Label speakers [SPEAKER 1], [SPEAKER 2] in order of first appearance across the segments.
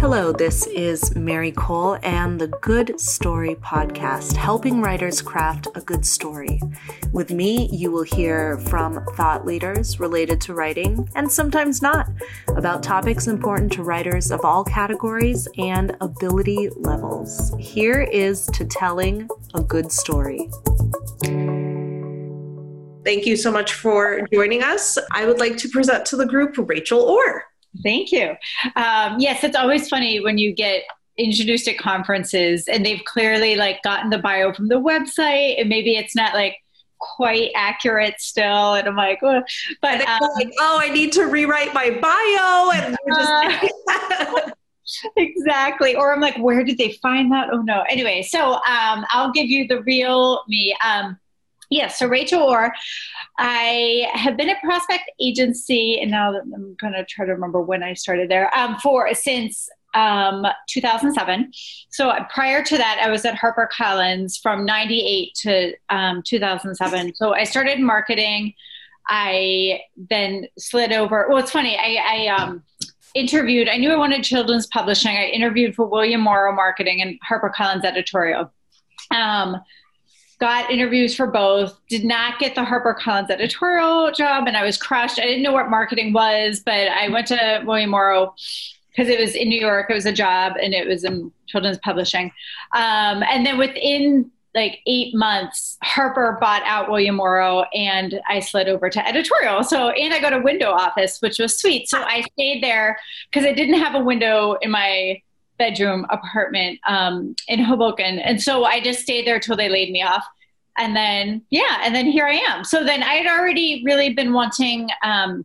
[SPEAKER 1] Hello, this is Mary Kole and the Good Story Podcast, helping writers craft a good story. With me, you will hear from thought leaders related to writing, and sometimes not, about topics important to writers of all categories and ability levels. Here is to telling a good story. Thank you so much for joining us. I would like to present to the group Rachel Orr.
[SPEAKER 2] Thank you. Um, yes, it's always funny when you get introduced at conferences and they've clearly like gotten the bio from the website and maybe it's not like quite accurate still and i'm like oh. but um,
[SPEAKER 1] like oh i need to rewrite my bio. And
[SPEAKER 2] uh, exactly. Or i'm like where did they find that? Oh no. Anyway so um, i'll give you the real me. Um, Yes, yeah, so Rachel Orr, I have been at Prospect Agency, and now I'm going to try to remember when I started there. Um, for since um, 2007. So prior to that, I was at HarperCollins from 98 to um, 2007. So I started marketing. I then slid over. Well, it's funny. I, I um, interviewed, I knew I wanted children's publishing. I interviewed for William Morrow Marketing and HarperCollins Editorial. Um, got interviews for both, did not get the HarperCollins editorial job, and I was crushed. I didn't know what marketing was, but I went to William Morrow because it was in New York. It was a job, and it was in children's publishing. Um, and then within like eight months, Harper bought out William Morrow, and I slid over to editorial. So, and I got a window office, which was sweet. So I stayed there because I didn't have a window in my bedroom apartment um, in Hoboken. And so I just stayed there till they laid me off. And then, yeah, and then here I am. So then I had already really been wanting. Um,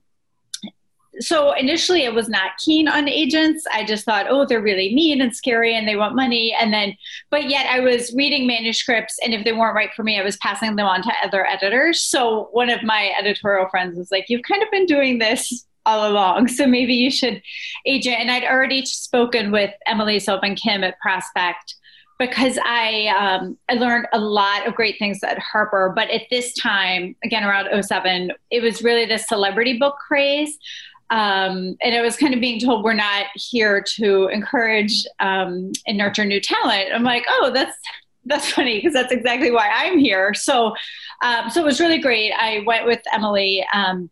[SPEAKER 2] so initially, I was not keen on agents. I just thought, oh, they're really mean and scary and they want money. And then, but yet I was reading manuscripts, and if they weren't right for me, I was passing them on to other editors. So one of my editorial friends was like, you've kind of been doing this all along. So maybe you should agent. And I'd already spoken with Emily Sylvan Kim at Prospect because I um, I learned a lot of great things at Harper. But at this time, again around 07, it was really the celebrity book craze. Um, and I was kind of being told we're not here to encourage um, and nurture new talent. I'm like, oh, that's that's funny because that's exactly why I'm here. So, um, so it was really great. I went with Emily um,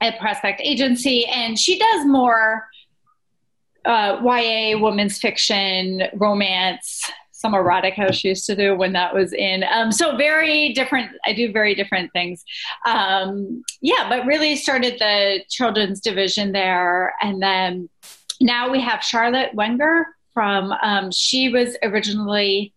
[SPEAKER 2] at Prospect Agency, and she does more uh, YA, women's fiction, romance, some erotic how she used to do when that was in. Um, so very different. I do very different things. Um, yeah, but really started the children's division there, and then now we have Charlotte Wenger from. Um, she was originally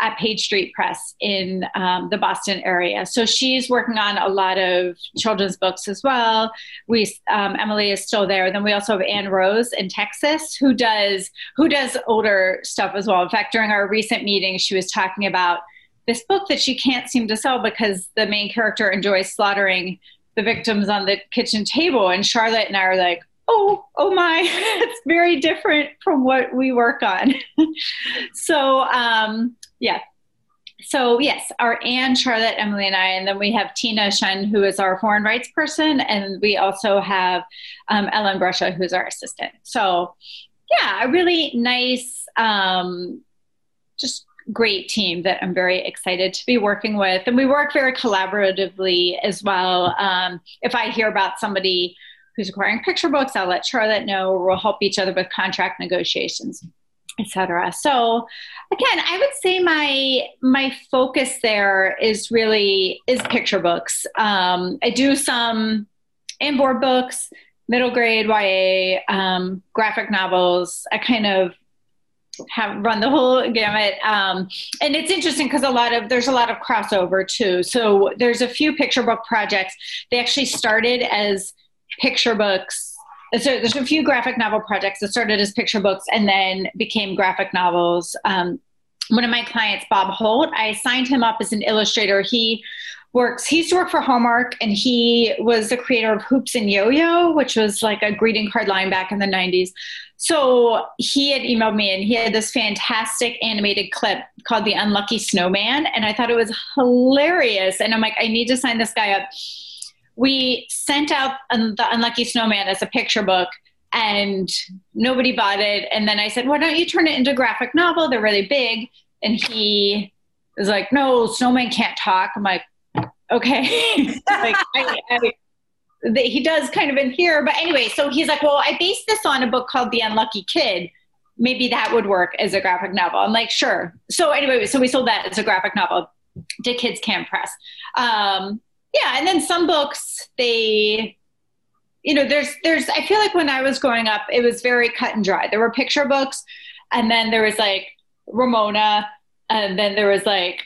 [SPEAKER 2] at Page Street Press in um, the Boston area. So she's working on a lot of children's books as well. We um, Emily is still there. Then we also have Anne Rose in Texas who does who does older stuff as well. In fact, during our recent meeting, she was talking about this book that she can't seem to sell because the main character enjoys slaughtering the victims on the kitchen table. And Charlotte and I are like, oh, oh my, it's very different from what we work on. so, um, yeah. So yes, our Anne, Charlotte, Emily, and I, and then we have Tina Shen, who is our foreign rights person, and we also have um, Ellen Brusha, who's our assistant. So yeah, a really nice, um, just great team that I'm very excited to be working with, and we work very collaboratively as well. Um, if I hear about somebody who's acquiring picture books, I'll let Charlotte know, or we'll help each other with contract negotiations etc. So again, I would say my my focus there is really is picture books. Um, I do some inboard books, middle grade YA, um, graphic novels. I kind of have run the whole gamut um, and it's interesting because a lot of there's a lot of crossover too so there's a few picture book projects they actually started as picture books so there's a few graphic novel projects that started as picture books and then became graphic novels. Um, one of my clients, Bob Holt, I signed him up as an illustrator. He works, he used to work for Hallmark and he was the creator of Hoops and Yo-Yo, which was like a greeting card line back in the 90s. So he had emailed me and he had this fantastic animated clip called The Unlucky Snowman. And I thought it was hilarious. And I'm like, I need to sign this guy up we sent out the Unlucky Snowman as a picture book and nobody bought it. And then I said, why don't you turn it into a graphic novel? They're really big. And he was like, no, snowman can't talk. I'm like, okay. like, I, I, he does kind of in here. But anyway, so he's like, well, I based this on a book called The Unlucky Kid. Maybe that would work as a graphic novel. I'm like, sure. So anyway, so we sold that as a graphic novel to Kids Can Press. Um, yeah, and then some books they you know there's there's i feel like when i was growing up it was very cut and dry there were picture books and then there was like ramona and then there was like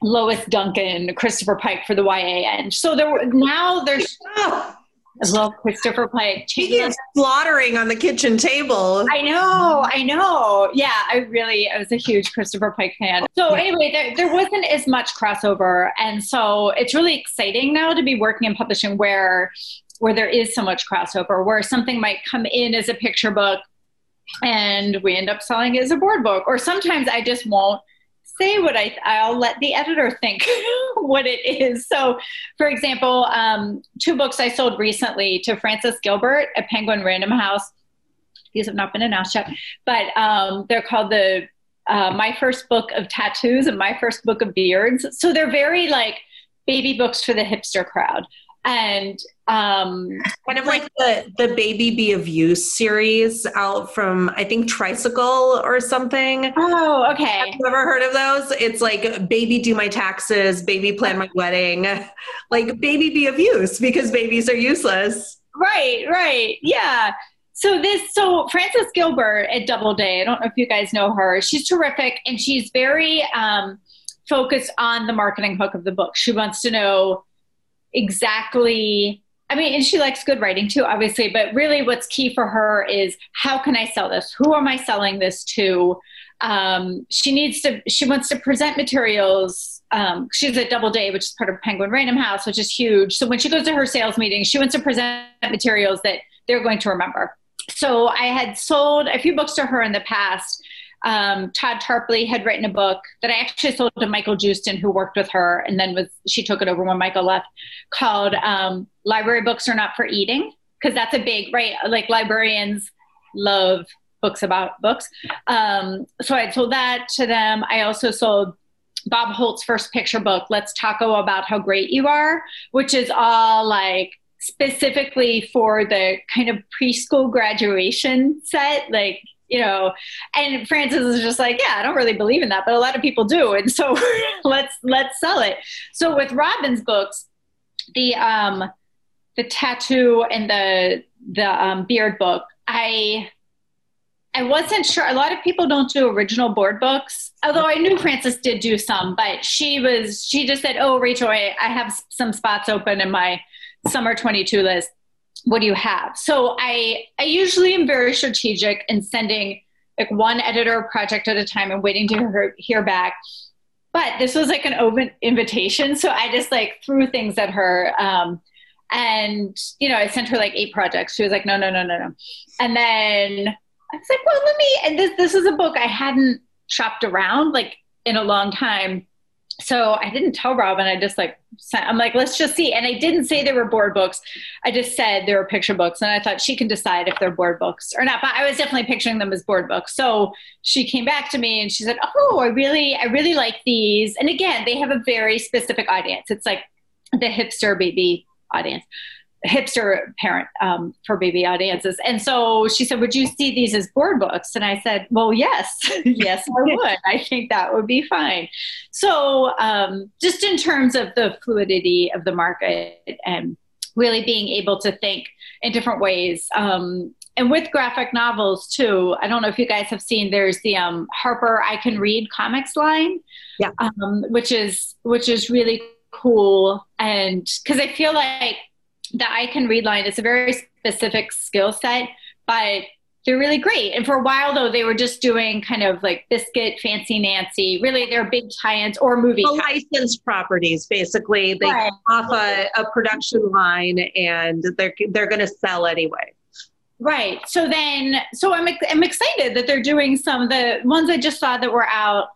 [SPEAKER 2] lois duncan christopher pike for the ya end so there were now there's oh. I love Christopher Pike.
[SPEAKER 3] He keeps slaughtering on the kitchen table.
[SPEAKER 2] I know, I know. Yeah, I really, I was a huge Christopher Pike fan. So anyway, there, there wasn't as much crossover, and so it's really exciting now to be working in publishing where where there is so much crossover, where something might come in as a picture book and we end up selling it as a board book. Or sometimes I just won't say what I, I'll let the editor think what it is. So, for example, um, two books I sold recently to Frances Gilbert at Penguin Random House. These have not been announced yet, but um, they're called the uh, My First Book of Tattoos and My First Book of Beards. So they're very like baby books for the hipster crowd and um,
[SPEAKER 3] kind of like the the baby be of use series out from I think Tricycle or something.
[SPEAKER 2] Oh, okay.
[SPEAKER 3] i've you ever heard of those? It's like baby do my taxes, baby plan my wedding, like baby be of use because babies are useless.
[SPEAKER 2] Right, right, yeah. So this, so Frances Gilbert at Doubleday. I don't know if you guys know her. She's terrific, and she's very um, focused on the marketing hook of the book. She wants to know exactly I mean, and she likes good writing too, obviously, but really what's key for her is how can I sell this? Who am I selling this to? Um, she needs to, she wants to present materials. Um, she's at Doubleday, which is part of Penguin Random House, which is huge. So when she goes to her sales meeting, she wants to present materials that they're going to remember. So I had sold a few books to her in the past um, Todd Tarpley had written a book that I actually sold to Michael Justin, who worked with her, and then was she took it over when Michael left, called um, "Library Books Are Not for Eating," because that's a big right. Like librarians love books about books. Um, so I sold that to them. I also sold Bob Holt's first picture book, "Let's Taco About How Great You Are," which is all like specifically for the kind of preschool graduation set, like you know and frances is just like yeah i don't really believe in that but a lot of people do and so let's let's sell it. So with robin's books the um the tattoo and the the um, beard book i i wasn't sure a lot of people don't do original board books although i knew frances did do some but she was she just said oh rachel i, I have some spots open in my summer 22 list what do you have? So I I usually am very strategic in sending like one editor project at a time and waiting to hear, hear back. But this was like an open invitation, so I just like threw things at her. Um, and you know, I sent her like eight projects. She was like, no, no, no, no, no. And then I was like, well, let me. And this this is a book I hadn't shopped around like in a long time so I didn't tell Robin. I just like I'm like, let's just see. And I didn't say they were board books. I just said they were picture books, and I thought she can decide if they're board books or not. But I was definitely picturing them as board books. So she came back to me and she said, "Oh, I really, I really like these." And again, they have a very specific audience. It's like the hipster baby audience hipster parent um, for baby audiences. And so she said, Would you see these as board books? And I said, Well, yes, yes, I would. I think that would be fine. So, um, just in terms of the fluidity of the market and really being able to think in different ways. Um, and with graphic novels too, I don't know if you guys have seen. There's the um, Harper I Can Read comics line,
[SPEAKER 3] yeah,
[SPEAKER 2] um, which is which is really cool. And because I feel like the I can read line is a very specific skill set, but they're really great. And for a while though, they were just doing kind of like Biscuit, Fancy Nancy. Really, they're big tie-ins or movie.
[SPEAKER 3] licensed properties, basically. They right. off a, a production line, and they're they're going to sell anyway.
[SPEAKER 2] Right. So then, so I'm I'm excited that they're doing some of the ones I just saw that were out.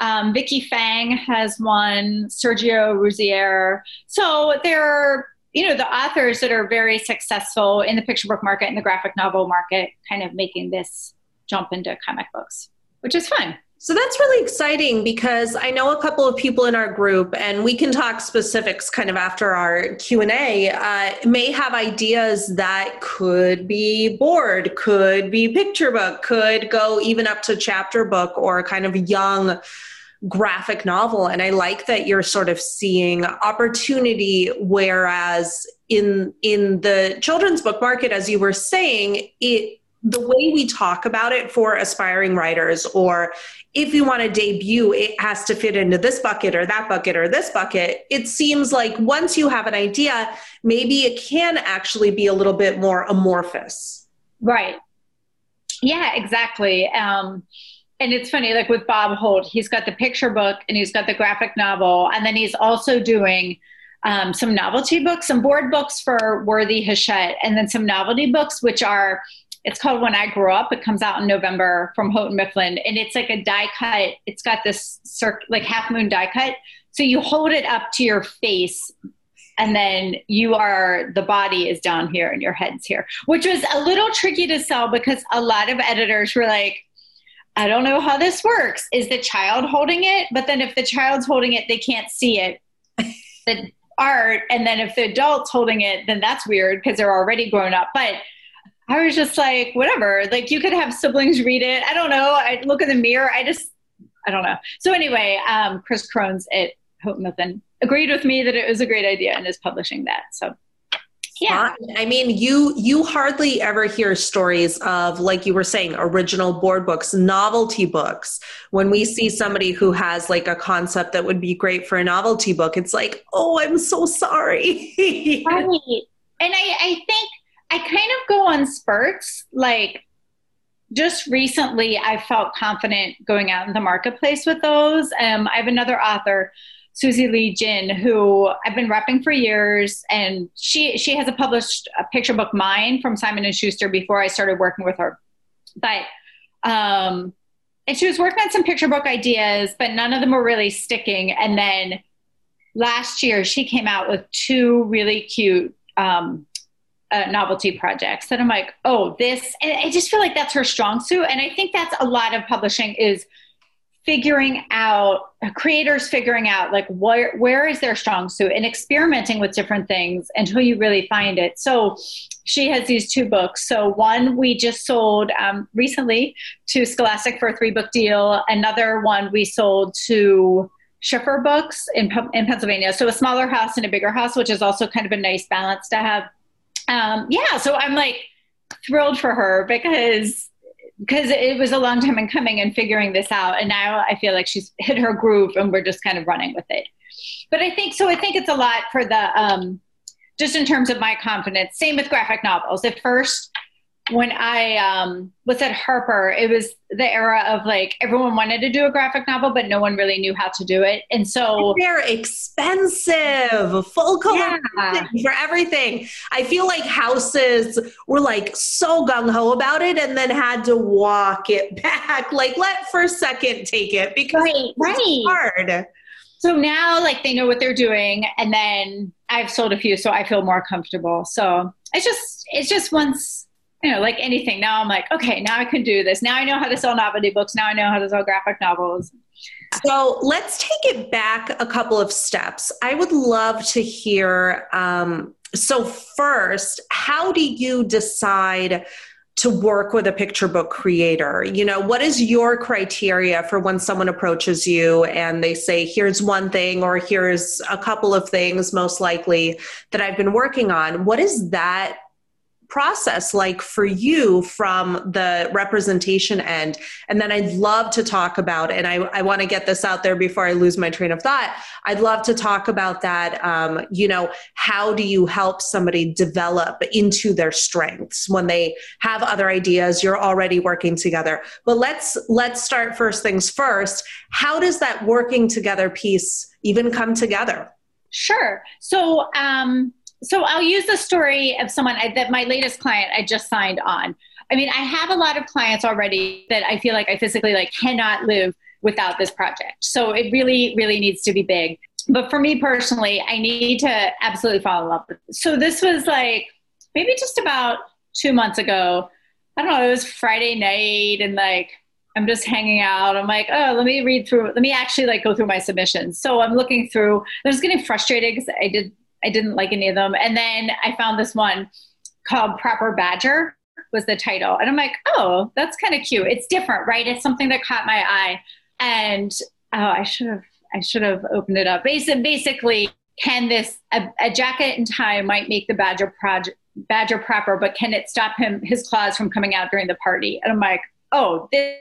[SPEAKER 2] Um, Vicky Fang has one, Sergio Ruzzier. So they're you know, the authors that are very successful in the picture book market and the graphic novel market kind of making this jump into comic books, which is fun.
[SPEAKER 3] So that's really exciting because I know a couple of people in our group, and we can talk specifics kind of after our Q and A. Uh, may have ideas that could be board, could be picture book, could go even up to chapter book or kind of young graphic novel. And I like that you're sort of seeing opportunity, whereas in in the children's book market, as you were saying, it the way we talk about it for aspiring writers or if you want to debut it has to fit into this bucket or that bucket or this bucket. It seems like once you have an idea maybe it can actually be a little bit more amorphous.
[SPEAKER 2] Right. Yeah exactly. Um, and it's funny like with bob holt he's got the picture book and he's got the graphic novel and then he's also doing um, some novelty books some board books for worthy hachette and then some novelty books which are it's called When I Grow Up. It comes out in November from Houghton Mifflin, and it's like a die cut. It's got this circ- like half moon die cut. So you hold it up to your face, and then you are the body is down here and your head's here, which was a little tricky to sell because a lot of editors were like, I don't know how this works. Is the child holding it? But then if the child's holding it, they can't see it. the art, and then if the adult's holding it, then that's weird because they're already grown up. But I was just like, whatever. Like you could have siblings read it. I don't know. I look in the mirror. I just, I don't know. So anyway, um, Chris Krones at Houghton Mifflin agreed with me that it was a great idea and is publishing that. So yeah.
[SPEAKER 3] I mean, you you hardly ever hear stories of like you were saying original board books, novelty books. When we see somebody who has like a concept that would be great for a novelty book, it's like, "Oh, I'm so sorry."
[SPEAKER 2] right. And I I think I kind of go on spurts. Like just recently, I felt confident going out in the marketplace with those. Um, I have another author, Susie Lee Jin, who I've been repping for years, and she she has a published a picture book, mine from Simon and Schuster, before I started working with her. But um, and she was working on some picture book ideas, but none of them were really sticking. And then last year, she came out with two really cute um, uh, novelty projects that I'm like, oh, this, and I just feel like that's her strong suit. And I think that's a lot of publishing is figuring out creators figuring out like where where is their strong suit and experimenting with different things until you really find it. So she has these two books. So one we just sold um, recently to scholastic for a three book deal. Another one we sold to schiffer books in, in pennsylvania. So a smaller house and a bigger house which is also kind of a nice balance to have. Um, yeah, so I'm like thrilled for her because because it was a long time in coming and figuring this out, and now I feel like she's hit her groove, and we're just kind of running with it. But I think so. I think it's a lot for the um, just in terms of my confidence. Same with graphic novels. At first, when I um, was at Harper, it was the era of like everyone wanted to do a graphic novel, but no one really knew how to do it. And so
[SPEAKER 3] they're expensive, full color yeah. for everything. I feel like houses were like so gung ho about it and then had to walk it back. Like, let for a second take it because right, it's right. hard.
[SPEAKER 2] So now, like, they know what they're doing. And then I've sold a few, so I feel more comfortable. So it's just, it's just once you know, like anything. Now I'm like, okay, now I can do this. Now I know how to sell novelty books. Now I know how to sell graphic novels.
[SPEAKER 3] So let's take it back a couple of steps. I would love to hear. Um, so, first, how do you decide to work with a picture book creator? You know, what is your criteria for when someone approaches you and they say, here's one thing, or here's a couple of things, most likely, that I've been working on? What is that process like for you from the representation end? And then I'd love to talk about, and I, I want to get this out there before I lose my train of thought. I'd love to talk about that. Um, you know, how do you help somebody develop into their strengths when they have other ideas? You're already working together. But let's let's start first things first. How does that working together piece even come together?
[SPEAKER 2] Sure. So um, so I'll use the story of someone I, that my latest client I just signed on. I mean, I have a lot of clients already that I feel like I physically like cannot live without this project. So it really, really needs to be big. but for me personally, I need to absolutely fall in love. So this was like maybe just about two months ago. I don't know. It was Friday night, and like I'm just hanging out. I'm like, oh, let me read through. Let me actually like go through my submissions. So I'm looking through. I was getting frustrated because I did I didn't like any of them, and then I found this one called Proper Badger was the title, and I'm like, oh, that's kind of cute. It's different, right? It's something that caught my eye, and oh, I should have I should have opened it up. Basically, basically can this a, a jacket and tie might make the badger project badger proper, but can it stop him his claws from coming out during the party? And I'm like, oh, this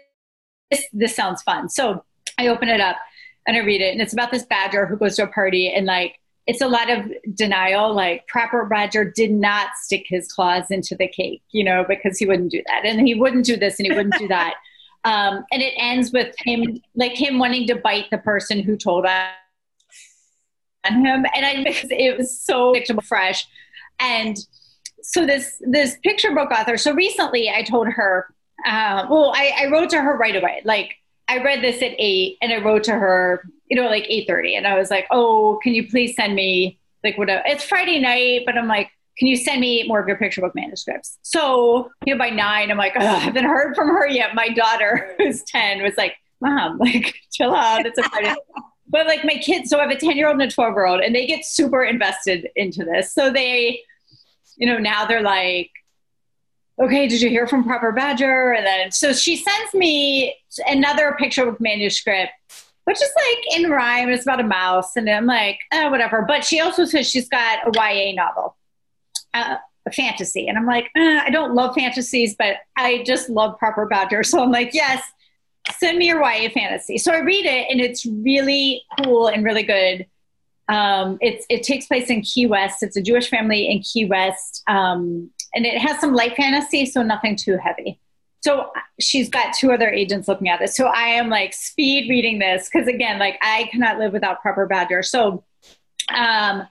[SPEAKER 2] this, this sounds fun. So I open it up and I read it, and it's about this badger who goes to a party and like it's a lot of denial. Like Proper Roger did not stick his claws into the cake, you know, because he wouldn't do that, and he wouldn't do this, and he wouldn't do that. Um, and it ends with him, like him wanting to bite the person who told on him, and I because it was so fresh, and so this this picture book author. So recently, I told her uh, well, I, I wrote to her right away. Like I read this at eight, and I wrote to her, you know, like eight thirty, and I was like, "Oh, can you please send me like what? It's Friday night, but I'm like, can you send me more of your picture book manuscripts?" So you know, by nine, I'm like, I haven't heard from her yet. My daughter, who's ten, was like, "Mom, like, chill out. It's a Friday." but like my kids, so I have a ten year old and a twelve year old, and they get super invested into this. So they, you know, now they're like okay, did you hear from Proper Badger? And then, so she sends me another picture of manuscript, which is like in rhyme. It's about a mouse. And I'm like, oh, whatever. But she also says she's got a YA novel, uh, a fantasy. And I'm like, uh, I don't love fantasies, but I just love Proper Badger. So I'm like, yes, send me your YA fantasy. So I read it and it's really cool and really good. Um, it's, it takes place in Key West. It's a Jewish family in Key West. Um, and it has some light fantasy, so nothing too heavy. So she's got two other agents looking at this. So I am like speed reading this because again, like I cannot live without proper badger. So um,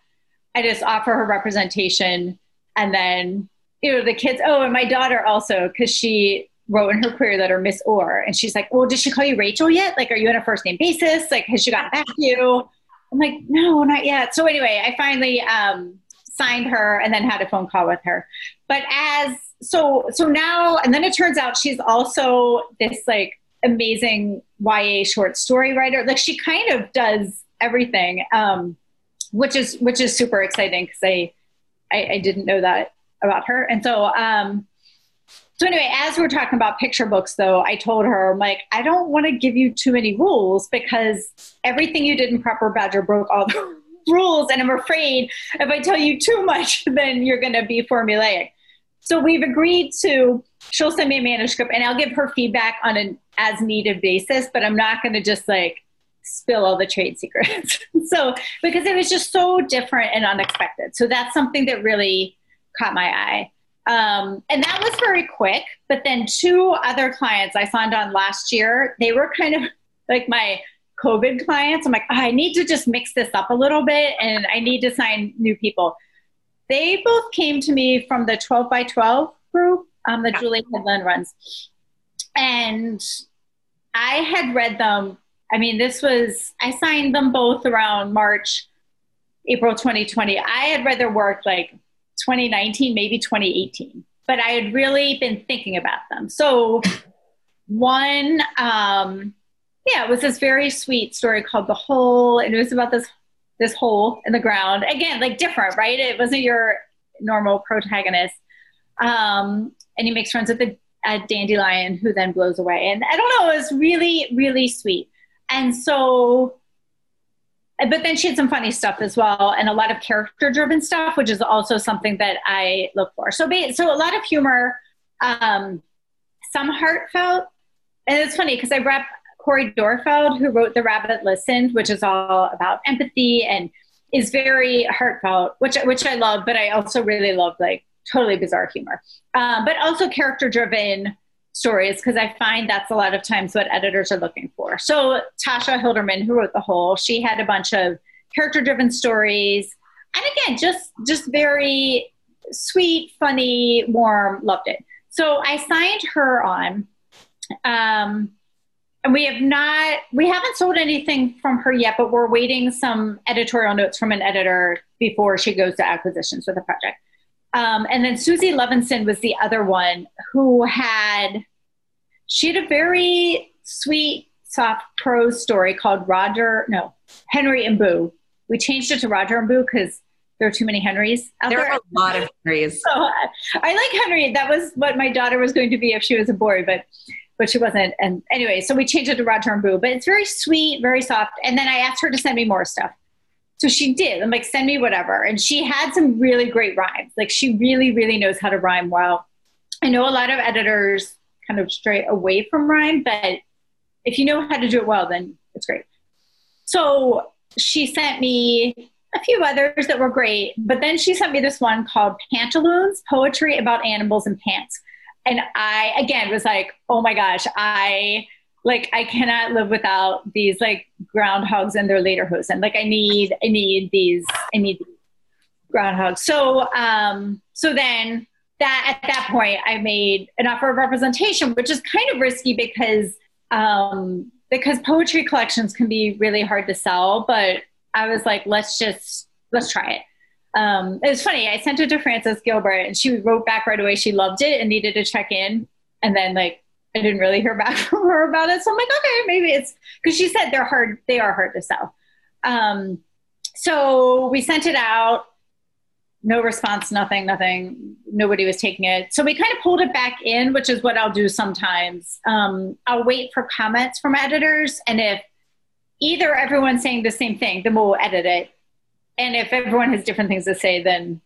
[SPEAKER 2] I just offer her representation, and then you know the kids. Oh, and my daughter also because she wrote in her query letter Miss Orr, and she's like, "Well, did she call you Rachel yet? Like, are you on a first name basis? Like, has she gotten back to you?" I'm like, "No, not yet." So anyway, I finally um, signed her and then had a phone call with her. But as so so now and then it turns out she's also this like amazing YA short story writer. Like she kind of does everything, um, which is which is super exciting because I, I, I didn't know that about her. And so um, so anyway, as we're talking about picture books, though, I told her, I'm like, I don't want to give you too many rules because everything you did in Proper Badger broke all the rules. And I'm afraid if I tell you too much, then you're going to be formulaic. So we've agreed to, she'll send me a manuscript and I'll give her feedback on an as needed basis, but I'm not going to just like spill all the trade secrets. so, because it was just so different and unexpected. So that's something that really caught my eye. Um, and that was very quick. But then two other clients I signed on last year, they were kind of like my COVID clients. I'm like, oh, I need to just mix this up a little bit and I need to sign new people. They both came to me from the 12 by 12 group um, that Julie Hedlund runs. And I had read them. I mean, this was, I signed them both around March, April 2020. I had read their work like 2019, maybe 2018, but I had really been thinking about them. So, one, um, yeah, it was this very sweet story called The Hole, and it was about this this hole in the ground. Again, like different, right? It wasn't your normal protagonist. Um, and he makes friends with a, a dandelion who then blows away. And I don't know, it was really, really sweet. And so, but then she had some funny stuff as well, and a lot of character driven stuff, which is also something that I look for. So, so a lot of humor, um, some heartfelt. And it's funny because I rep Cori Doerrfeld, who wrote The Rabbit Listened, which is all about empathy and is very heartfelt, which which I love, but I also really love like totally bizarre humor, um, but also character driven stories because I find that's a lot of times what editors are looking for. So Tasha Hilderman, who wrote the whole, she had a bunch of character driven stories, and again, just just very sweet, funny, warm, loved it. So I signed her on. Um, and we have not we haven't sold anything from her yet but we're waiting some editorial notes from an editor before she goes to acquisitions with the project. Um, and then suzy levinson was the other one who had she had a very sweet soft prose story called roger no henry and boo. We changed it to roger and boo because there are too many henrys
[SPEAKER 3] out there, there. are a lot of henrys.
[SPEAKER 2] So, i like henry. That was what my daughter was going to be if she was a boy but but she wasn't. And anyway, so we changed it to Roger and Boo, but it's very sweet, very soft. And then I asked her to send me more stuff. So she did. I'm like, send me whatever. And she had some really great rhymes. Like she really, really knows how to rhyme well. I know a lot of editors kind of stray away from rhyme, but if you know how to do it well, then it's great. So she sent me a few others that were great, but then she sent me this one called Pantaloons Poetry about Animals and Pants and I again was like, oh my gosh, I like I cannot live without these like groundhogs and their lederhosen. And like I need I need these I need these groundhogs. So um so then that at that point I made an offer of representation, which is kind of risky because um because poetry collections can be really hard to sell, but I was like, let's just let's try it um, it was funny. I sent it to Frances Gilbert, and she wrote back right away. She loved it and needed to check in. And then, like, I didn't really hear back from her about it. So I'm like, okay, maybe it's because she said they're hard. They are hard to sell. Um, so we sent it out. No response. Nothing. Nothing. Nobody was taking it. So we kind of pulled it back in, which is what I'll do sometimes. Um, I'll wait for comments from editors, and if either everyone's saying the same thing, then we'll edit it and if everyone has different things to say, then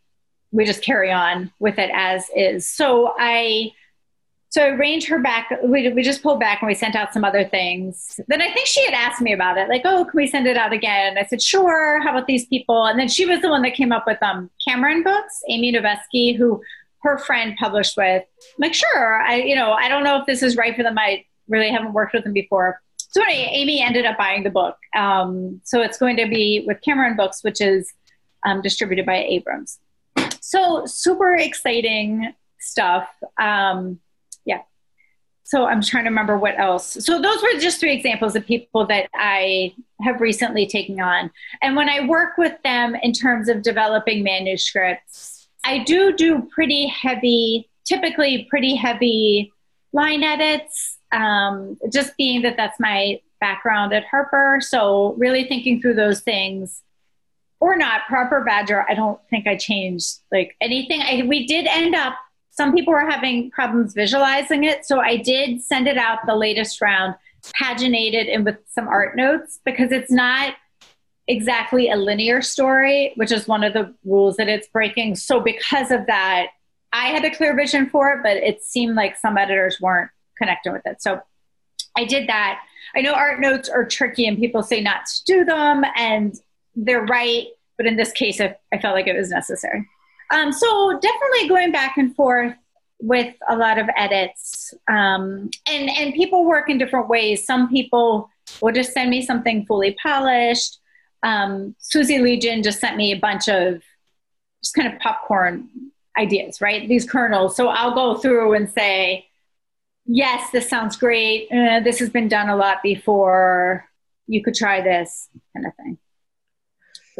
[SPEAKER 2] we just carry on with it as is. So I, so I arranged her back. We, we just pulled back and we sent out some other things. Then I think she had asked me about it, like, oh, can we send it out again? I said, sure. How about these people? And then she was the one that came up with um, Cameron Books, Amy Novesky, who her friend published with. I'm like, sure. I, you know, I don't know if this is right for them. I really haven't worked with them before. So anyway, Amy ended up buying the book. Um, so it's going to be with Cameron Books, which is um, distributed by Abrams. So super exciting stuff. Um, yeah. So I'm trying to remember what else. So those were just three examples of people that I have recently taken on. And when I work with them in terms of developing manuscripts, I do do pretty heavy, typically pretty heavy line edits um, just being that that's my background at Harper. So really thinking through those things or not proper badger. I don't think I changed like anything. I, we did end up, some people were having problems visualizing it. So I did send it out the latest round paginated and with some art notes because it's not exactly a linear story, which is one of the rules that it's breaking. So because of that, I had a clear vision for it, but it seemed like some editors weren't connecting with it. So I did that. I know art notes are tricky and people say not to do them, and they're right. But in this case, I, I felt like it was necessary. Um, so definitely going back and forth with a lot of edits, um, and and people work in different ways. Some people will just send me something fully polished. Um, Susie Lee Jin just sent me a bunch of just kind of popcorn ideas, right? These kernels. So I'll go through and say, yes, this sounds great. Uh, this has been done a lot before. You could try this kind of thing.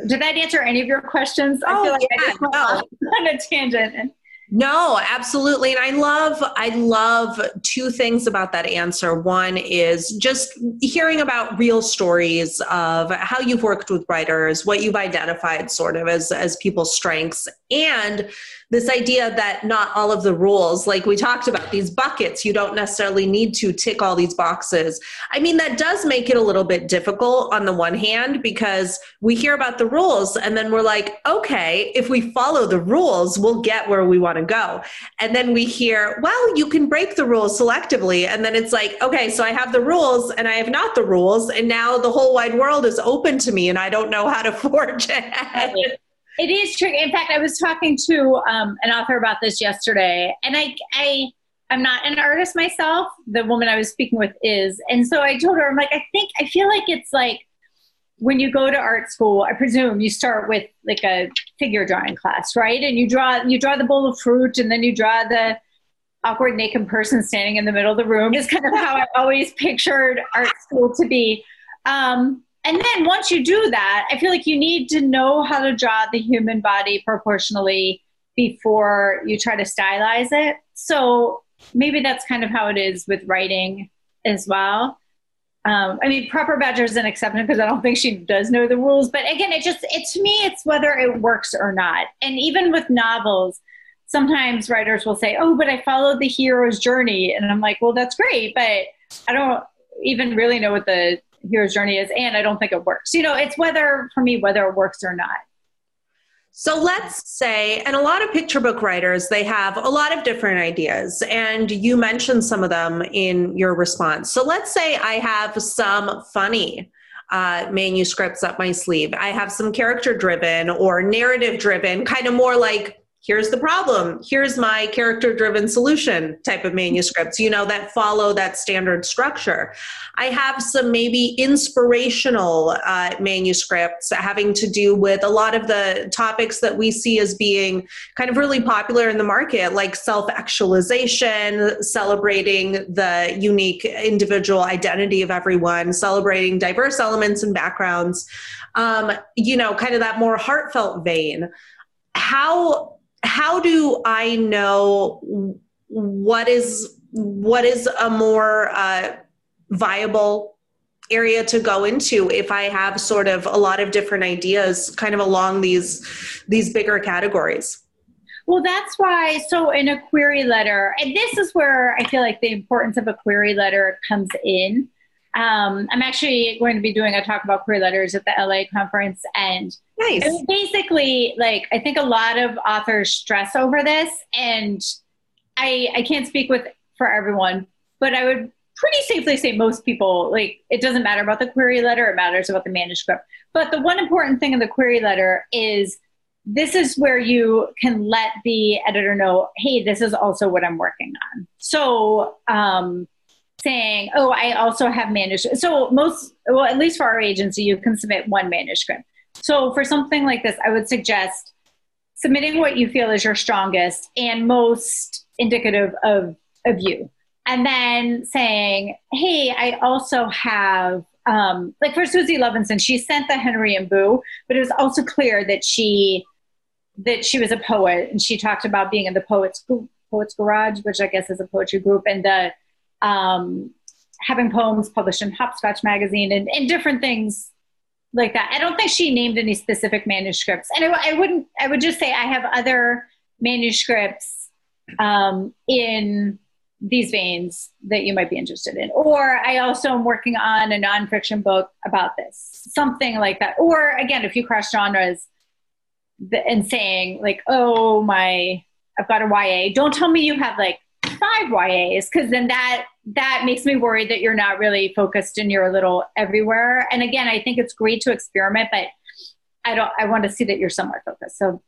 [SPEAKER 2] Did that answer any of your questions?
[SPEAKER 3] Oh, I feel like yeah, I just went
[SPEAKER 2] no. on a tangent.
[SPEAKER 3] No, absolutely. And I love I love two things about that answer. One is just hearing about real stories of how you've worked with writers, what you've identified sort of as as people's strengths and this idea that not all of the rules, like we talked about, these buckets, you don't necessarily need to tick all these boxes. I mean, that does make it a little bit difficult on the one hand because we hear about the rules and then we're like, okay, if we follow the rules, we'll get where we want to go. And then we hear, well, you can break the rules selectively. And then it's like, okay, so I have the rules and I have not the rules. And now the whole wide world is open to me and I don't know how to forge it.
[SPEAKER 2] It is tricky. In fact, I was talking to um, an author about this yesterday, and I, I, I'm not an artist myself. The woman I was speaking with is, and so I told her, I'm like, I think I feel like it's like when you go to art school. I presume you start with like a figure drawing class, right? And you draw, you draw the bowl of fruit, and then you draw the awkward naked person standing in the middle of the room is kind of how I always pictured art school to be. Um, and then once you do that, I feel like you need to know how to draw the human body proportionally before you try to stylize it. So maybe that's kind of how it is with writing as well. Um, I mean, proper badger is an exception because I don't think she does know the rules. But again, it just, it to me, it's whether it works or not. And even with novels, sometimes writers will say, "Oh, but I followed the hero's journey," and I'm like, "Well, that's great, but I don't even really know what the hero's journey is, and I don't think it works." You know, it's whether for me whether it works or not.
[SPEAKER 3] So let's say, and a lot of picture book writers, they have a lot of different ideas, and you mentioned some of them in your response. So let's say I have some funny uh, manuscripts up my sleeve. I have some character driven or narrative driven, kind of more like here's the problem here's my character driven solution type of manuscripts you know that follow that standard structure. I have some maybe inspirational uh, manuscripts having to do with a lot of the topics that we see as being kind of really popular in the market like self-actualization celebrating the unique individual identity of everyone celebrating diverse elements and backgrounds um, you know kind of that more heartfelt vein. How how do I know what is what is a more uh, viable area to go into if I have sort of a lot of different ideas kind of along these these bigger categories?
[SPEAKER 2] Well, that's why. So, in a query letter, and this is where I feel like the importance of a query letter comes in. Um, I'm actually going to be doing a talk about query letters at the LA conference, and
[SPEAKER 3] nice.
[SPEAKER 2] basically, like I think a lot of authors stress over this, and I I can't speak with for everyone, but I would pretty safely say most people like it doesn't matter about the query letter; it matters about the manuscript. But the one important thing in the query letter is this is where you can let the editor know, hey, this is also what I'm working on. So. Um, saying, "Oh, I also have manuscript." So most, well, at least for our agency, you can submit one manuscript. So for something like this, I would suggest submitting what you feel is your strongest and most indicative of of you, and then saying, "Hey, I also have." Um, like for Suzy Levinson, she sent the Henry and Boo, but it was also clear that she that she was a poet, and she talked about being in the poets poets garage, which I guess is a poetry group, and the um, having poems published in Hopscotch magazine and, and, different things like that. I don't think she named any specific manuscripts, and I, I wouldn't. I would just say I have other manuscripts um, in these veins that you might be interested in. Or I also am working on a nonfiction book about this, something like that. Or again, if you cross genres and saying like, oh my, I've got a YA. Don't tell me you have like five YAs because then that that makes me worried that you're not really focused and you're a little everywhere. And again, I think it's great to experiment, but I don't. I want to see that you're somewhat focused. So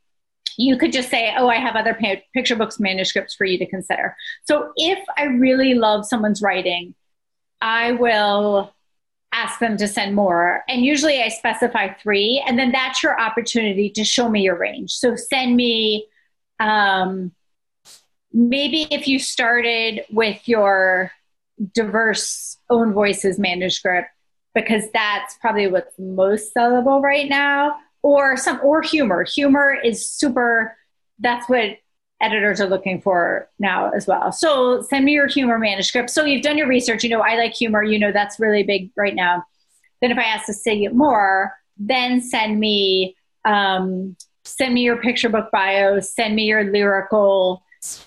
[SPEAKER 2] you could just say, "Oh, I have other picture books manuscripts for you to consider." So if I really love someone's writing, I will ask them to send more. And usually I specify three, and then that's your opportunity to show me your range. So send me um, maybe if you started with your diverse own voices manuscript because that's probably what's most sellable right now or some or humor. Humor is super that's what editors are looking for now as well. So send me your humor manuscript. So you've done your research you know i like humor you know that's really big right now. Then if i ask to see it more then send me um, send me your picture book bio send me your lyrical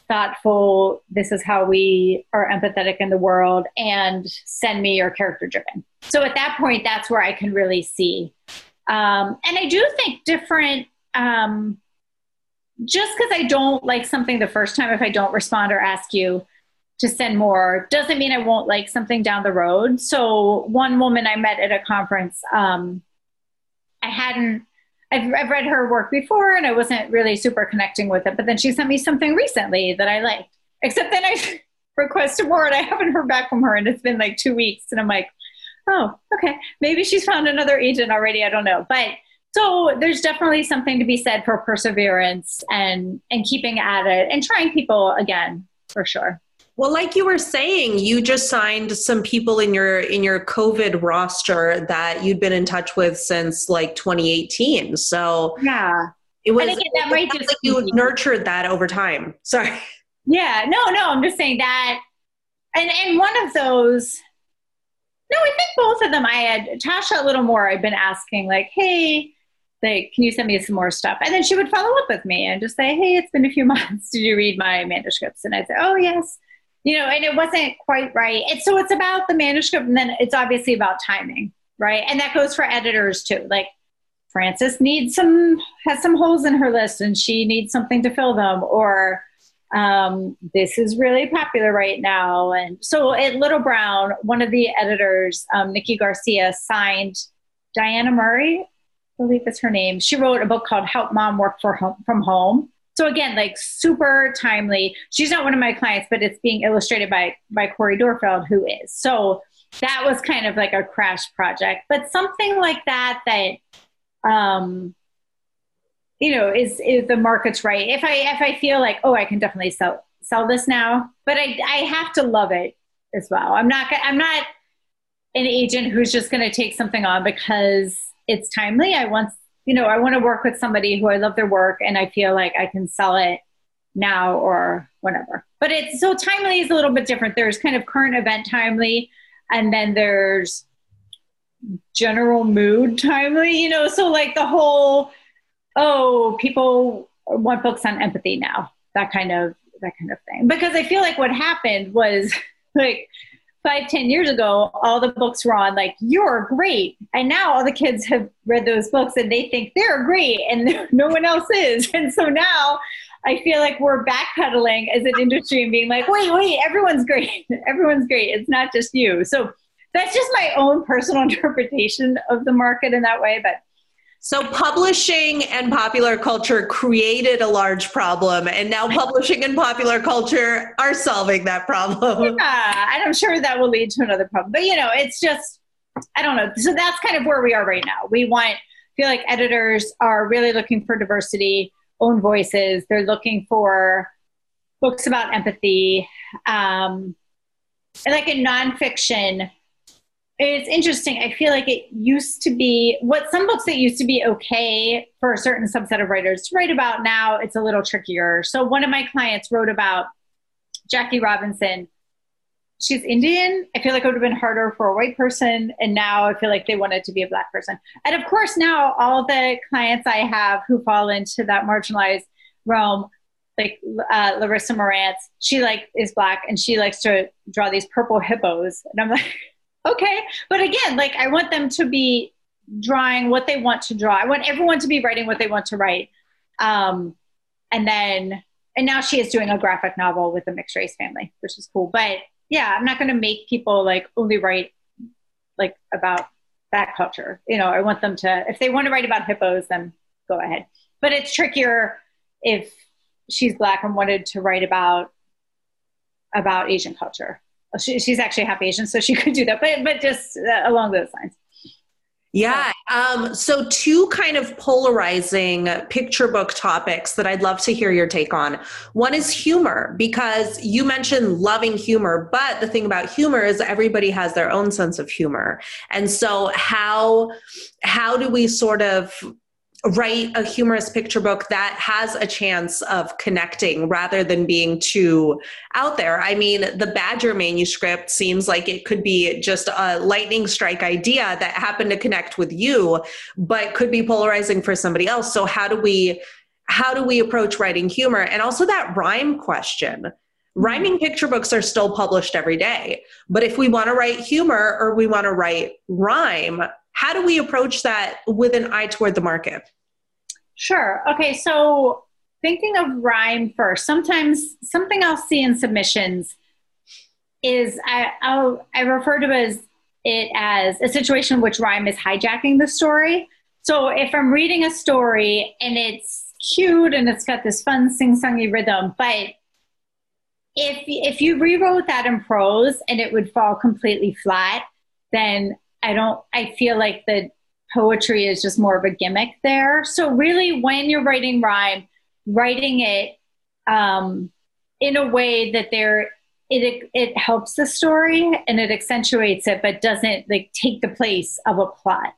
[SPEAKER 2] thoughtful, this is how we are empathetic in the world, and send me your character driven. So at that point, that's where I can really see. Um, and I do think different, um, just because I don't like something the first time, if I don't respond or ask you to send more, doesn't mean I won't like something down the road. So one woman I met at a conference, um, I hadn't I've, I've read her work before and I wasn't really super connecting with it. But then she sent me something recently that I liked. Except then I requested more and I haven't heard back from her and it's been like two weeks. And I'm like, oh, okay. Maybe she's found another agent already. I don't know. But so there's definitely something to be said for perseverance and and keeping at it and trying people again for sure.
[SPEAKER 3] Well, like you were saying, you just signed some people in your in your COVID roster that you'd been in touch with since like 2018. So
[SPEAKER 2] yeah,
[SPEAKER 3] it was again, that might just like you nurtured that over time. Sorry.
[SPEAKER 2] Yeah, no, no, I'm just saying that, and and one of those. No, I think both of them. I had Tasha a little more. I've been asking like, hey, like, can you send me some more stuff? And then she would follow up with me and just say, hey, it's been a few months. Did you read my manuscripts? And I'd say, oh yes you know, and it wasn't quite right. And so it's about the manuscript, and then it's obviously about timing, right? And that goes for editors too. Like Frances needs some has some holes in her list, and she needs something to fill them, or um, this is really popular right now. And so at Little Brown, one of the editors, um, Nikki Garcia, signed Diana Murray, I believe is her name. She wrote a book called Help Mom Work for home, from Home so again, like super timely. She's not one of my clients, but it's being illustrated by by Cori Doerrfeld, who is. So that was kind of like a crash project. But something like that that um you know is is the market's right. If I if I feel like, oh, I can definitely sell sell this now, but I I have to love it as well. I'm not I'm not an agent who's just going to take something on because it's timely. I want you know, I want to work with somebody who I love their work and I feel like I can sell it now or whenever. But it's so timely is a little bit different. There's kind of current event timely, and then there's general mood timely, you know, so like the whole, oh, people want books on empathy now, that kind of that kind of thing. Because I feel like what happened was like five, ten years ago, all the books were on like "You're great," and now all the kids have read those books and they think they're great, and no one else is. And so now, I feel like we're backpedaling as an industry and being like, "Wait, wait, everyone's great. everyone's great. It's not just you." So that's just my own personal interpretation of the market in that way, but
[SPEAKER 3] so publishing and popular culture created a large problem, and now publishing and popular culture are solving that problem.
[SPEAKER 2] Yeah, and I'm sure that will lead to another problem. But you know, it's just I don't know. So that's kind of where we are right now. We want feel like editors are really looking for diversity, own voices. They're looking for books about empathy. Um, and like in nonfiction, it's interesting. I feel like it used to be what some books that used to be okay for a certain subset of writers to write about now, it's a little trickier. So, one of my clients wrote about Jackie Robinson. She's Indian. I feel like it would have been harder for a white person. And now I feel like they wanted to be a black person. And of course, now all the clients I have who fall into that marginalized realm, like uh, Larissa Marantz, she like is black and she likes to draw these purple hippos. And I'm like, okay. But again, like I want them to be drawing what they want to draw. I want everyone to be writing what they want to write. Um, and then, and now she is doing a graphic novel with a mixed race family, which is cool. But yeah, I'm not going to make people like only write like about that culture. You know, I want them to, if they want to write about hippos, then go ahead. But it's trickier if she's black and wanted to write about about Asian culture she, she's actually half Asian, so she could do that. But but just uh, along those lines.
[SPEAKER 3] Yeah. Um, so, two kind of polarizing picture book topics that I'd love to hear your take on. One is humor, because you mentioned loving humor, but the thing about humor is everybody has their own sense of humor. And so, how how do we sort of write a humorous picture book that has a chance of connecting rather than being too out there. I mean, the Badger manuscript seems like it could be just a lightning strike idea that happened to connect with you, but could be polarizing for somebody else. So how do we how do we approach writing humor? And also that rhyme question. Mm-hmm. Rhyming picture books are still published every day. But if we want to write humor or we want to write rhyme, how do we approach that with an eye toward the market?
[SPEAKER 2] Sure. Okay. So thinking of rhyme first, sometimes something I'll see in submissions is I, I'll, I refer to as it as a situation in which rhyme is hijacking the story. So if I'm reading a story and it's cute and it's got this fun sing-songy rhythm, but if if you rewrote that in prose and it would fall completely flat, then I don't I feel like the poetry is just more of a gimmick there. So really when you're writing rhyme, writing it um, in a way that they're it it helps the story and it accentuates it, but doesn't like take the place of a plot.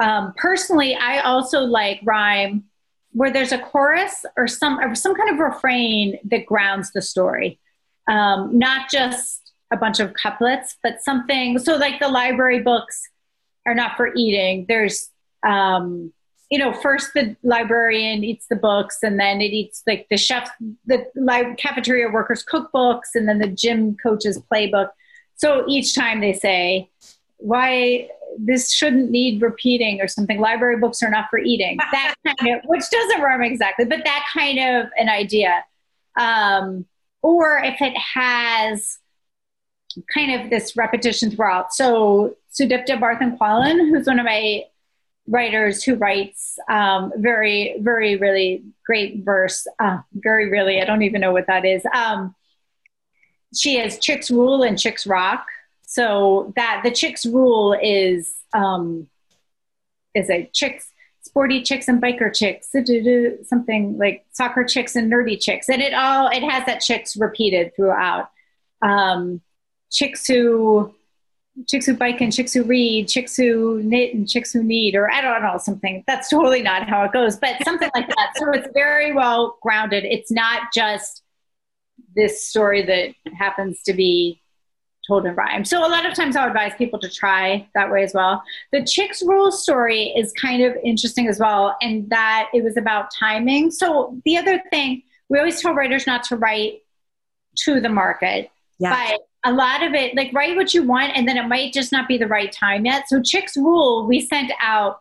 [SPEAKER 2] Um, personally, I also like rhyme where there's a chorus or some or some kind of refrain that grounds the story, um, not just a bunch of couplets, but something. So, like the library books are not for eating. There's um, you know, first the librarian eats the books, and then it eats like the chef, the li- cafeteria workers' cookbooks, and then the gym coach's playbook. So each time they say, "Why this shouldn't need repeating" or something. Library books are not for eating. That kind of, which doesn't rhyme exactly, but that kind of an idea. Um, or if it has kind of this repetition throughout. So Sudipta Bardhan who's one of my writers who writes um, very, very, really great verse. Uh, very, really, I don't even know what that is. Um, she has Chicks Rule and Chicks Rock. So that the Chicks Rule is um, is a chicks sporty chicks and biker chicks something like soccer chicks and nerdy chicks and it all it has that chicks repeated throughout um, chicks who chicks who bike and chicks who read, chicks who knit and chicks who need, or I don't know, something. That's totally not how it goes, but something like that. So it's very well grounded. It's not just this story that happens to be told in rhyme. So a lot of times I'll advise people to try that way as well. The Chicks Rule story is kind of interesting as well, and that it was about timing. So the other thing, we always tell writers not to write to the market. Yeah. But a lot of it, like write what you want, and then it might just not be the right time yet. So Chicks Rule, we sent out,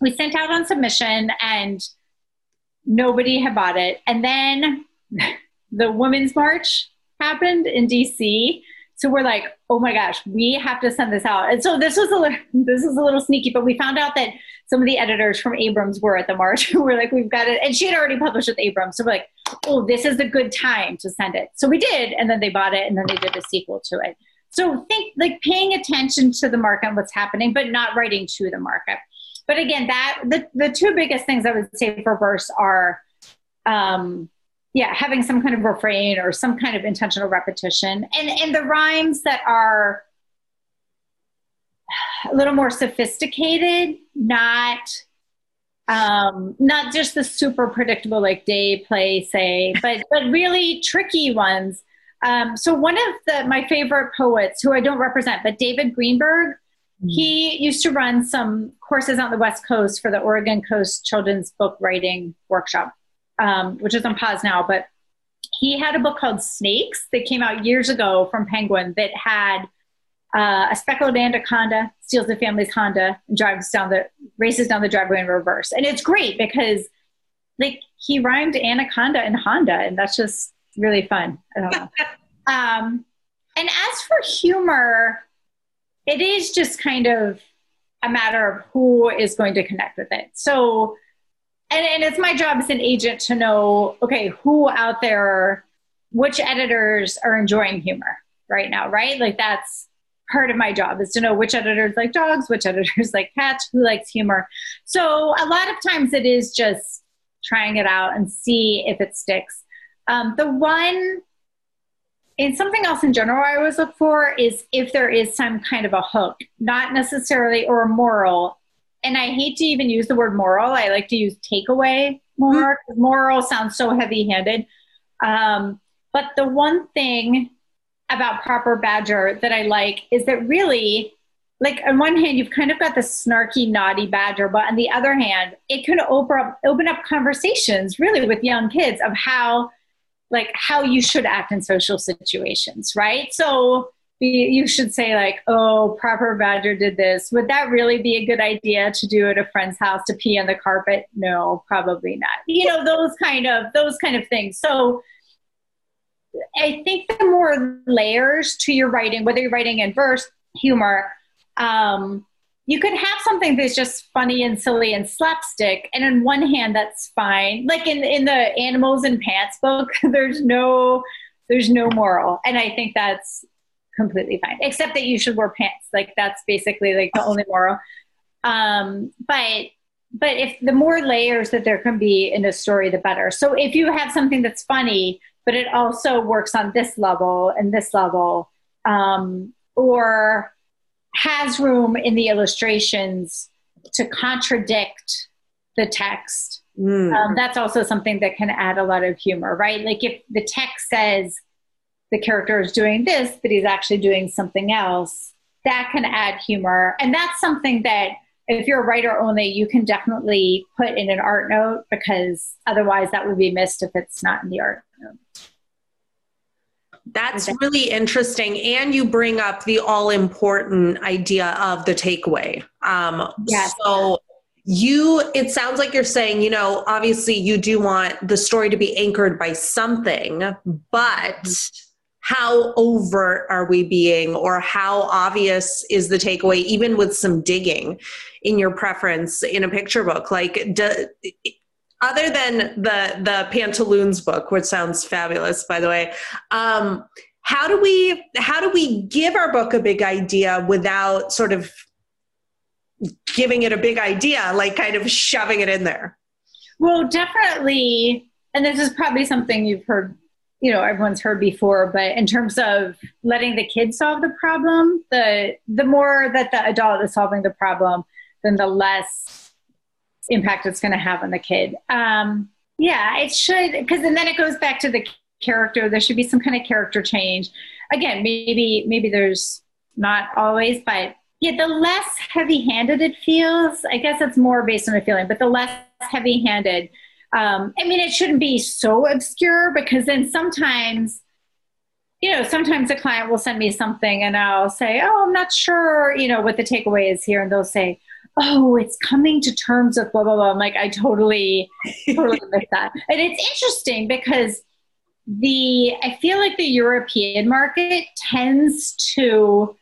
[SPEAKER 2] we sent out on submission, and nobody had bought it. And then the Women's March happened in DC. So we're like, oh my gosh, we have to send this out. And so this was a little, this was a little sneaky, but we found out that some of the editors from Abrams were at the march. we're like, we've got it. And she had already published with Abrams. So we're like, oh, this is a good time to send it. So we did. And then they bought it and then they did a sequel to it. So think like paying attention to the market and what's happening, but not writing to the market. But again, that the, the two biggest things I would say for verse are um, yeah, having some kind of refrain or some kind of intentional repetition. And and the rhymes that are a little more sophisticated, not um, not just the super predictable like day, play, say, but but really tricky ones. Um, so one of the my favorite poets, who I don't represent, but David Greenberg, mm-hmm. he used to run some courses on the West Coast for the Oregon Coast Children's Book Writing Workshop, um, which is on pause now. But he had a book called Snakes that came out years ago from Penguin that had uh, a speckled anaconda steals the family's Honda and drives down the races down the driveway in reverse. And it's great because like he rhymed anaconda and Honda, and that's just really fun. Um, and as for humor, it is just kind of a matter of who is going to connect with it. So, and, and it's my job as an agent to know, okay, who out there, which editors are enjoying humor right now, right? Like that's part of my job is to know which editors like dogs, which editors like cats, who likes humor. So a lot of times it is just trying it out and see if it sticks. Um, the one and something else in general I always look for is if there is some kind of a hook, not necessarily or moral. And I hate to even use the word moral. I like to use takeaway more. Mm-hmm. Moral sounds so heavy handed. Um, but the one thing about proper badger that I like is that really, like on one hand, you've kind of got the snarky, naughty badger, but on the other hand, it can open up open up conversations really with young kids of how like how you should act in social situations, right? So you should say like, "Oh, proper badger did this." Would that really be a good idea to do at a friend's house to pee on the carpet? No, probably not. You know those kind of those kind of things. So I think the more layers to your writing, whether you're writing in verse, humor, um, you could have something that's just funny and silly and slapstick, and on one hand, that's fine. Like in in the animals and pants book, there's no there's no moral, and I think that's completely fine. Except that you should wear pants. Like that's basically like the only moral. Um, but but if the more layers that there can be in a story, the better. So if you have something that's funny, but it also works on this level and this level, um, or has room in the illustrations to contradict the text. Mm. Um, that's also something that can add a lot of humor, right? Like if the text says the character is doing this, but he's actually doing something else, that can add humor. And that's something that if you're a writer only, you can definitely put in an art note because otherwise that would be missed if it's not in the art note.
[SPEAKER 3] That's really interesting. And you bring up the all important idea of the takeaway. Um, yes. So you, it sounds like you're saying, you know, obviously you do want the story to be anchored by something, but mm-hmm. how overt are we being or how obvious is the takeaway, even with some digging in your preference in a picture book? Like, do, other than the the pantaloons book which sounds fabulous by the way um, how do we how do we give our book a big idea without sort of giving it a big idea like kind of shoving it in there?
[SPEAKER 2] Well definitely and this is probably something you've heard you know everyone's heard before but in terms of letting the kid solve the problem the the more that the adult is solving the problem then the less impact it's going to have on the kid. Um, yeah, it should, because and then it goes back to the character. There should be some kind of character change. Again, maybe maybe there's not always, but yeah, the less heavy-handed it feels. I guess it's more based on a feeling, but the less heavy-handed. Um, I mean, it shouldn't be so obscure because then sometimes you know, sometimes a client will send me something and I'll say, Oh, I'm not sure, you know, what the takeaway is here. And they'll say, oh, it's coming to terms with blah, blah, blah. I'm like, I totally, totally miss that. And it's interesting because the, I feel like the European market tends to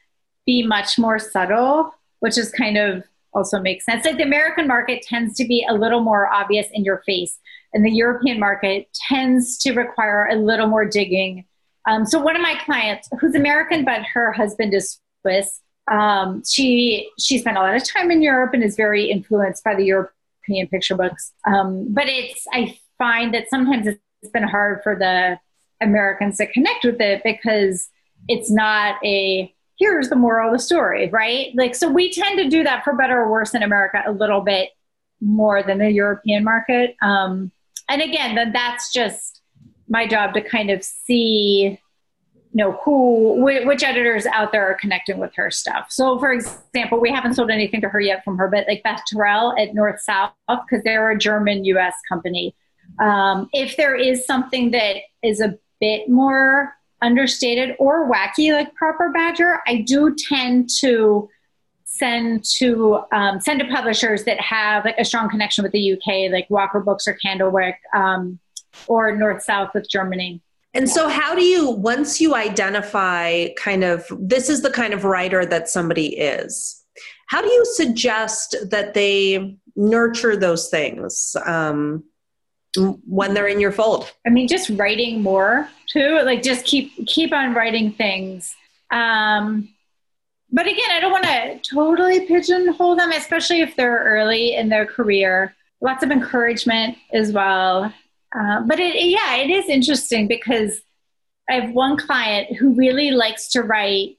[SPEAKER 2] be much more subtle, which is kind of also makes sense. Like the American market tends to be a little more obvious in your face, and the European market tends to require a little more digging. Um, so one of my clients, who's American but her husband is Swiss, um, she she spent a lot of time in Europe and is very influenced by the European picture books. Um, but it's I find that sometimes it's been hard for the Americans to connect with it because it's not a here's the moral of the story, right? Like so we tend to do that for better or worse in America a little bit more than the European market. Um, and again, then that's just my job to kind of see know who which editors out there are connecting with her stuff. So for example we haven't sold anything to her yet from her but like beth terrill at north south because they're a german us company. Um, if there is something that is a bit more understated or wacky like proper badger i do tend to send to um, send to publishers that have like a strong connection with the uk like walker books or candlewick um, or north south with germany
[SPEAKER 3] and so, how do you, once you identify kind of this is the kind of writer that somebody is, how do you suggest that they nurture those things um, when they're in your fold?
[SPEAKER 2] I mean, just writing more too. Like, just keep keep on writing things. Um, but again, I don't want to totally pigeonhole them, especially if they're early in their career. Lots of encouragement as well. Uh, but it, yeah, it is interesting because I have one client who really likes to write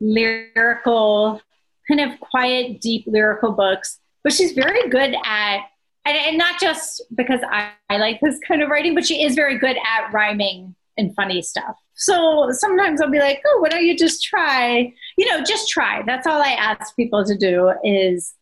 [SPEAKER 2] lyrical, kind of quiet, deep lyrical books, but she's very good at, and, and not just because I, I like this kind of writing, but she is very good at rhyming and funny stuff. So sometimes I'll be like, oh, why don't you just try? You know, just try. That's all I ask people to do is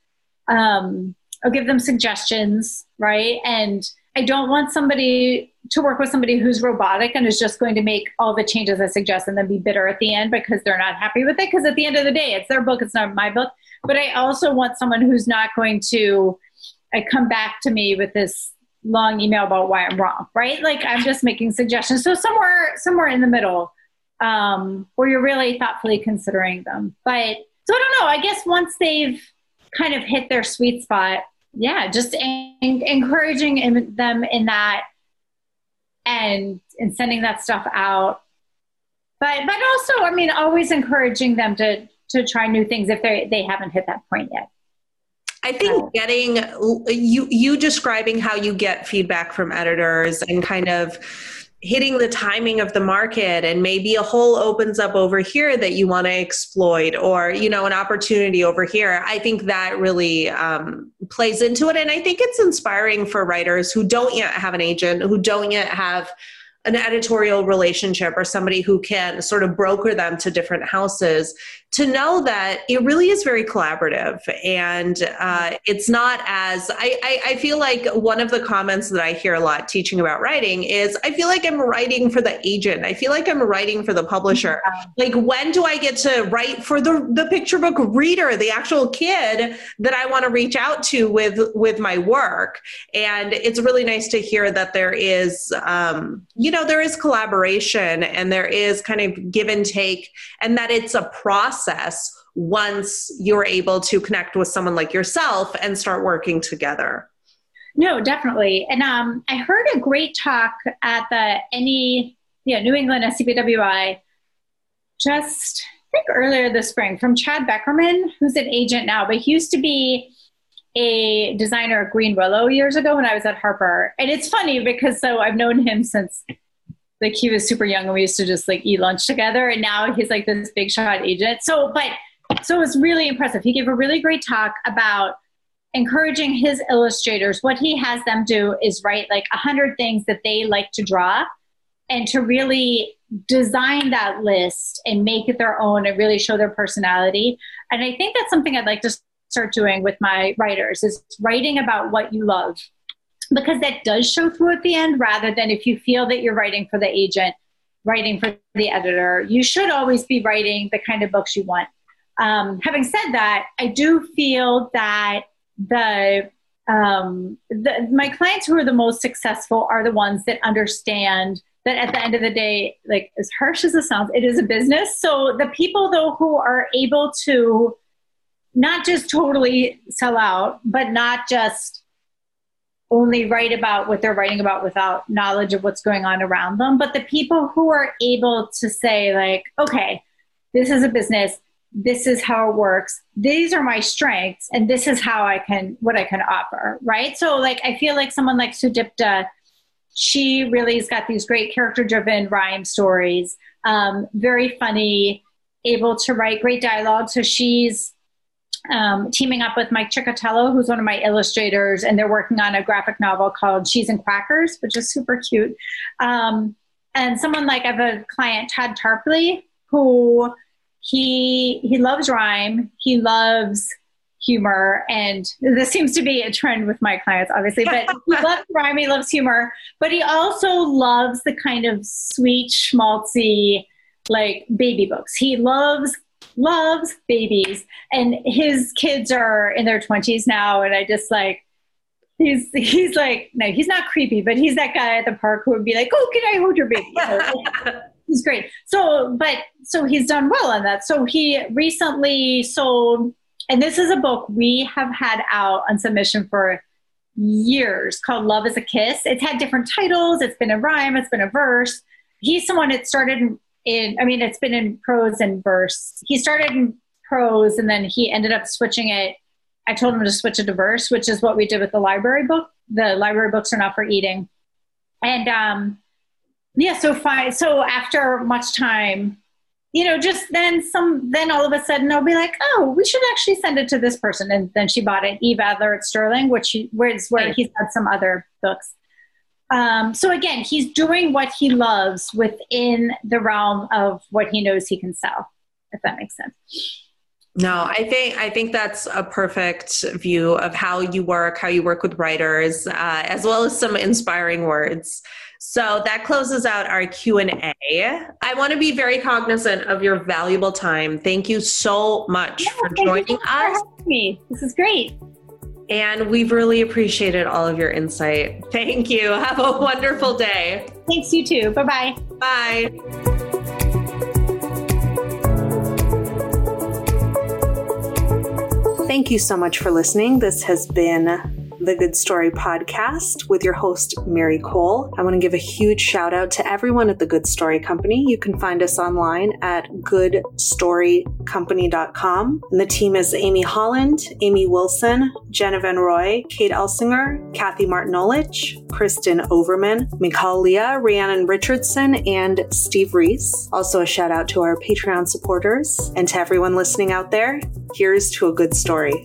[SPEAKER 2] um, I'll give them suggestions, right? And I don't want somebody to work with somebody who's robotic and is just going to make all the changes I suggest and then be bitter at the end because they're not happy with it. Because at the end of the day, it's their book, it's not my book. But I also want someone who's not going to I come back to me with this long email about why I'm wrong, right? Like I'm just making suggestions. So somewhere somewhere in the middle, um, where you're really thoughtfully considering them. But so I don't know. I guess once they've kind of hit their sweet spot, yeah, just en- encouraging in them in that and and sending that stuff out. But but also, I mean, always encouraging them to to try new things if they they haven't hit that point yet.
[SPEAKER 3] I think getting you you describing how you get feedback from editors and kind of hitting the timing of the market and maybe a hole opens up over here that you want to exploit or you know an opportunity over here. I think that really um, plays into it and i think it's inspiring for writers who don't yet have an agent who don't yet have an editorial relationship or somebody who can sort of broker them to different houses to know that it really is very collaborative and uh, it's not as I, I, I, feel like one of the comments that i hear a lot teaching about writing is i feel like i'm writing for the agent. I feel like i'm writing for the publisher. Like when do i get to write for the, the picture book reader the actual kid that i want to reach out to with with my work? And it's really nice to hear that there is um, you know there is collaboration and there is kind of give and take and that it's a process process once you're able to connect with someone like yourself and start working together.
[SPEAKER 2] No, definitely. And um, I heard a great talk at the any yeah, New England SCBWI just I think earlier this spring from Chad Beckerman, who's an agent now, but he used to be a designer at Greenwillow years ago when I was at Harper. And it's funny because so I've known him since like he was super young and we used to just like eat lunch together. And now he's like this big shot agent. So but so it was really impressive. He gave a really great talk about encouraging his illustrators. What he has them do is write like a hundred things that they like to draw and to really design that list and make it their own and really show their personality. And i think that's something i'd like to start doing with my writers is writing about what you love because that does show through at the end rather than if you feel that you're writing for the agent writing for the editor. You should always be writing the kind of books you want. Um, having said that i do feel that the, um, the my clients who are the most successful are the ones that understand that at the end of the day like as harsh as it sounds it is a business. So the people though who are able to not just totally sell out but not just only write about what they're writing about without knowledge of what's going on around them. But the people who are able to say, like, okay, this is a business, this is how it works, these are my strengths, and this is how I can, what I can offer, right? So, like, I feel like someone like Sudipta, she really has got these great character driven rhyme stories, um, very funny, able to write great dialogue. So, she's um, teaming up with Mike Ciccotello, who's one of my illustrators, and they're working on a graphic novel called Cheese and Quackers, which is super cute. Um, and someone like I have a client, Todd Tarpley, who he he loves rhyme, he loves humor, and this seems to be a trend with my clients, obviously. But he loves rhyme, he loves humor, but he also loves the kind of sweet, schmaltzy, like baby books. He loves loves babies. And his kids are in their 20s now and i just like he's he's like no he's not creepy but he's that guy at the park who would be like oh can i hold your baby? He's great. So but so he's done well on that. So he recently sold and this is a book we have had out on submission for years called love is a kiss. It's had different titles. It's been a rhyme. It's been a verse. He's someone that started in i mean it's been in prose and verse. He started in prose and then he ended up switching it. I told him to switch it to verse which is what we did with the library book. The library books are not for eating. And um yeah so fine so after much time you know just then some then all of a sudden i'll be like oh we should actually send it to this person. And then she bought it eve adler at sterling which where, where he's had some other books um, so again, he's doing what he loves within the realm of what he knows he can sell, if that makes sense.
[SPEAKER 3] No, I think I think that's a perfect view of how you work, how you work with writers, uh, as well as some inspiring words. So that closes out our Q and A. I want to be very cognizant of your valuable time. Thank you so much yeah, for joining us.
[SPEAKER 2] For me. This is great.
[SPEAKER 3] And we've really appreciated all of your insight. Thank you. Have a wonderful day.
[SPEAKER 2] Thanks, you too. Bye-bye.
[SPEAKER 3] Bye.
[SPEAKER 1] Thank you so much for listening. This has been the Good Story podcast with your host, Mary Kole. I want to give a huge shout out to everyone at the Good Story Company. You can find us online at goodstorycompany.com. And the team is Amy Holland, Amy Wilson, Jenna Van Roy, Kate Elsinger, Kathy Martinolich, Kristen Overman, Mikhail Leah, Rhiannon Richardson, and Steve Reese. Also, a shout out to our Patreon supporters and to everyone listening out there. Here's to a good story.